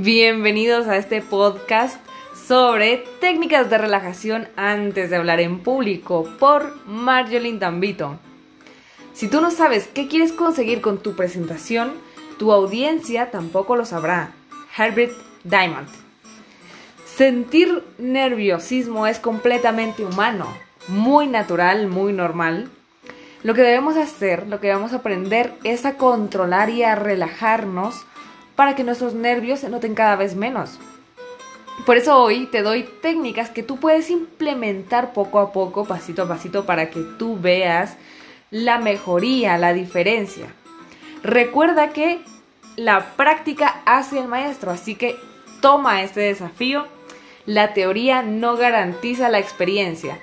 Bienvenidos a este podcast sobre técnicas de relajación antes de hablar en público por Marjolin Tambito. Si tú no sabes qué quieres conseguir con tu presentación, tu audiencia tampoco lo sabrá. Herbert Diamond. Sentir nerviosismo es completamente humano, muy natural, muy normal. Lo que debemos hacer, lo que debemos aprender es a controlar y a relajarnos para que nuestros nervios se noten cada vez menos. Por eso hoy te doy técnicas que tú puedes implementar poco a poco, pasito a pasito, para que tú veas la mejoría, la diferencia. Recuerda que la práctica hace el maestro, así que toma este desafío. La teoría no garantiza la experiencia.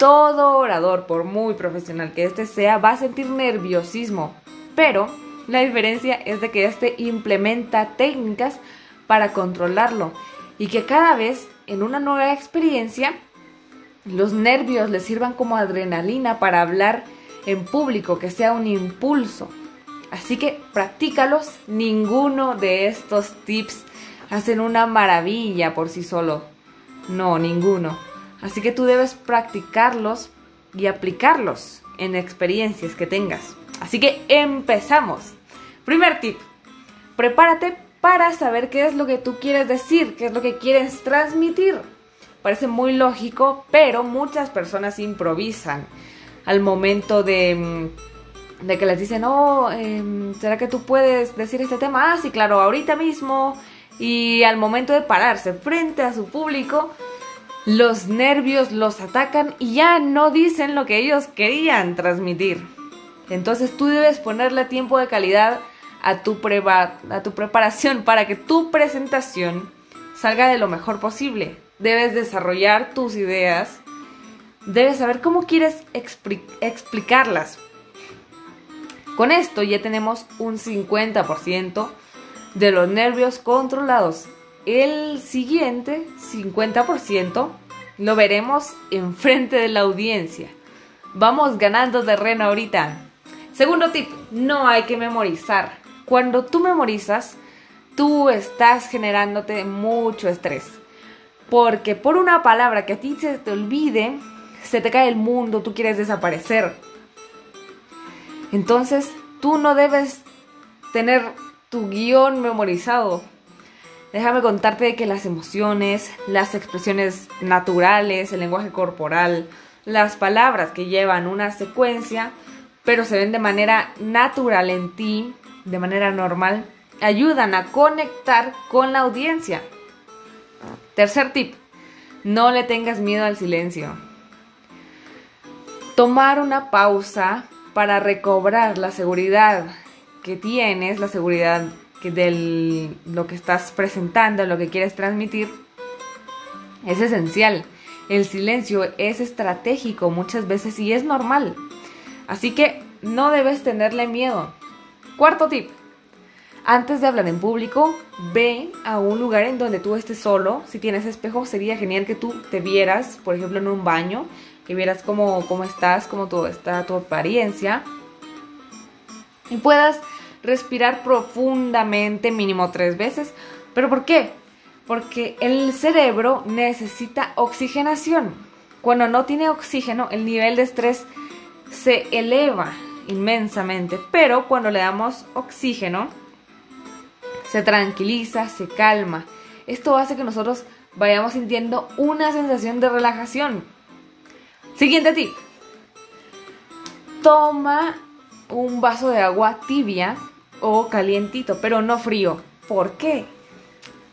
Todo orador, por muy profesional que éste sea, va a sentir nerviosismo, pero la diferencia es de que este implementa técnicas para controlarlo y que cada vez en una nueva experiencia los nervios le sirvan como adrenalina para hablar en público, que sea un impulso. Así que practícalos, ninguno de estos tips hacen una maravilla por sí solo. No, ninguno. Así que tú debes practicarlos y aplicarlos en experiencias que tengas. Así que empezamos. Primer tip, prepárate para saber qué es lo que tú quieres decir, qué es lo que quieres transmitir. Parece muy lógico, pero muchas personas improvisan al momento de, mm, de que les dicen, oh, em, ¿será que tú puedes decir este tema? Ah, sí, claro, ahorita mismo. Y al momento de pararse frente a su público, los nervios los atacan y ya no dicen lo que ellos querían transmitir. Entonces tú debes ponerle tiempo de calidad a tu, a tu preparación para que tu presentación salga de lo mejor posible. Debes desarrollar tus ideas, debes saber cómo quieres explicarlas. Con esto ya tenemos un 50% de los nervios controlados. El siguiente 50% lo veremos enfrente de la audiencia. Vamos ganando terreno ahorita. Segundo tip, no hay que memorizar. Cuando tú memorizas, tú estás generándote mucho estrés. Porque por una palabra que a ti se te olvide, se te cae el mundo, tú quieres desaparecer. Entonces, tú no debes tener tu guion memorizado. Déjame contarte que las emociones, las expresiones naturales, el lenguaje corporal, las palabras que llevan una secuencia, pero se ven de manera natural en ti, de manera normal, ayudan a conectar con la audiencia. Tercer tip, no le tengas miedo al silencio. Tomar una pausa para recobrar la seguridad que tienes, la seguridad que de lo que estás presentando, lo que quieres transmitir, es esencial. El silencio es estratégico muchas veces y es normal. Así que no debes tenerle miedo. Cuarto tip. Antes de hablar en público, ve a un lugar en donde tú estés solo. Si tienes espejo, sería genial que tú te vieras, por ejemplo, en un baño, que vieras cómo, cómo estás, cómo está tu apariencia. Y puedas respirar profundamente, mínimo tres veces. ¿Pero por qué? Porque el cerebro necesita oxigenación. Cuando no tiene oxígeno, el nivel de estrés se eleva inmensamente, pero cuando le damos oxígeno, se tranquiliza, se calma. Esto hace que nosotros vayamos sintiendo una sensación de relajación. Siguiente tip. Toma un vaso de agua tibia o calientito, pero no frío. ¿Por qué?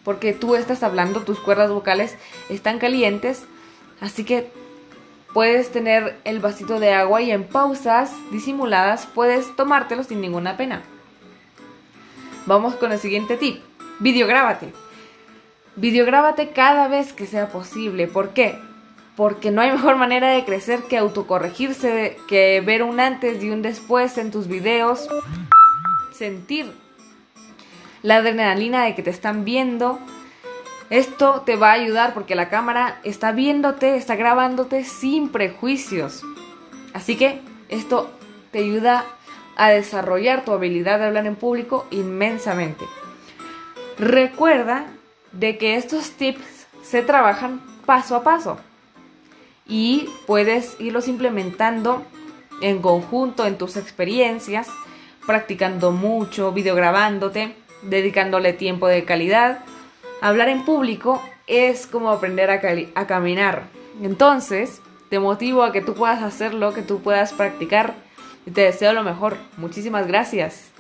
Porque tú estás hablando, tus cuerdas vocales están calientes, así que Puedes tener el vasito de agua y en pausas disimuladas puedes tomártelo sin ninguna pena. Vamos con el siguiente tip. Videográbate. Videográbate cada vez que sea posible. ¿Por qué? Porque no hay mejor manera de crecer que autocorregirse, que ver un antes y un después en tus videos. Sentir la adrenalina de que te están viendo, esto te va a ayudar porque la cámara está viéndote, está grabándote sin prejuicios. Así que esto te ayuda a desarrollar tu habilidad de hablar en público inmensamente. Recuerda de que estos tips se trabajan paso a paso y puedes irlos implementando en conjunto en tus experiencias, practicando mucho, videograbándote, dedicándole tiempo de calidad. Hablar en público es como aprender a, caminar. Entonces, te motivo a que tú puedas hacerlo, que tú puedas practicar y te deseo lo mejor. Muchísimas gracias.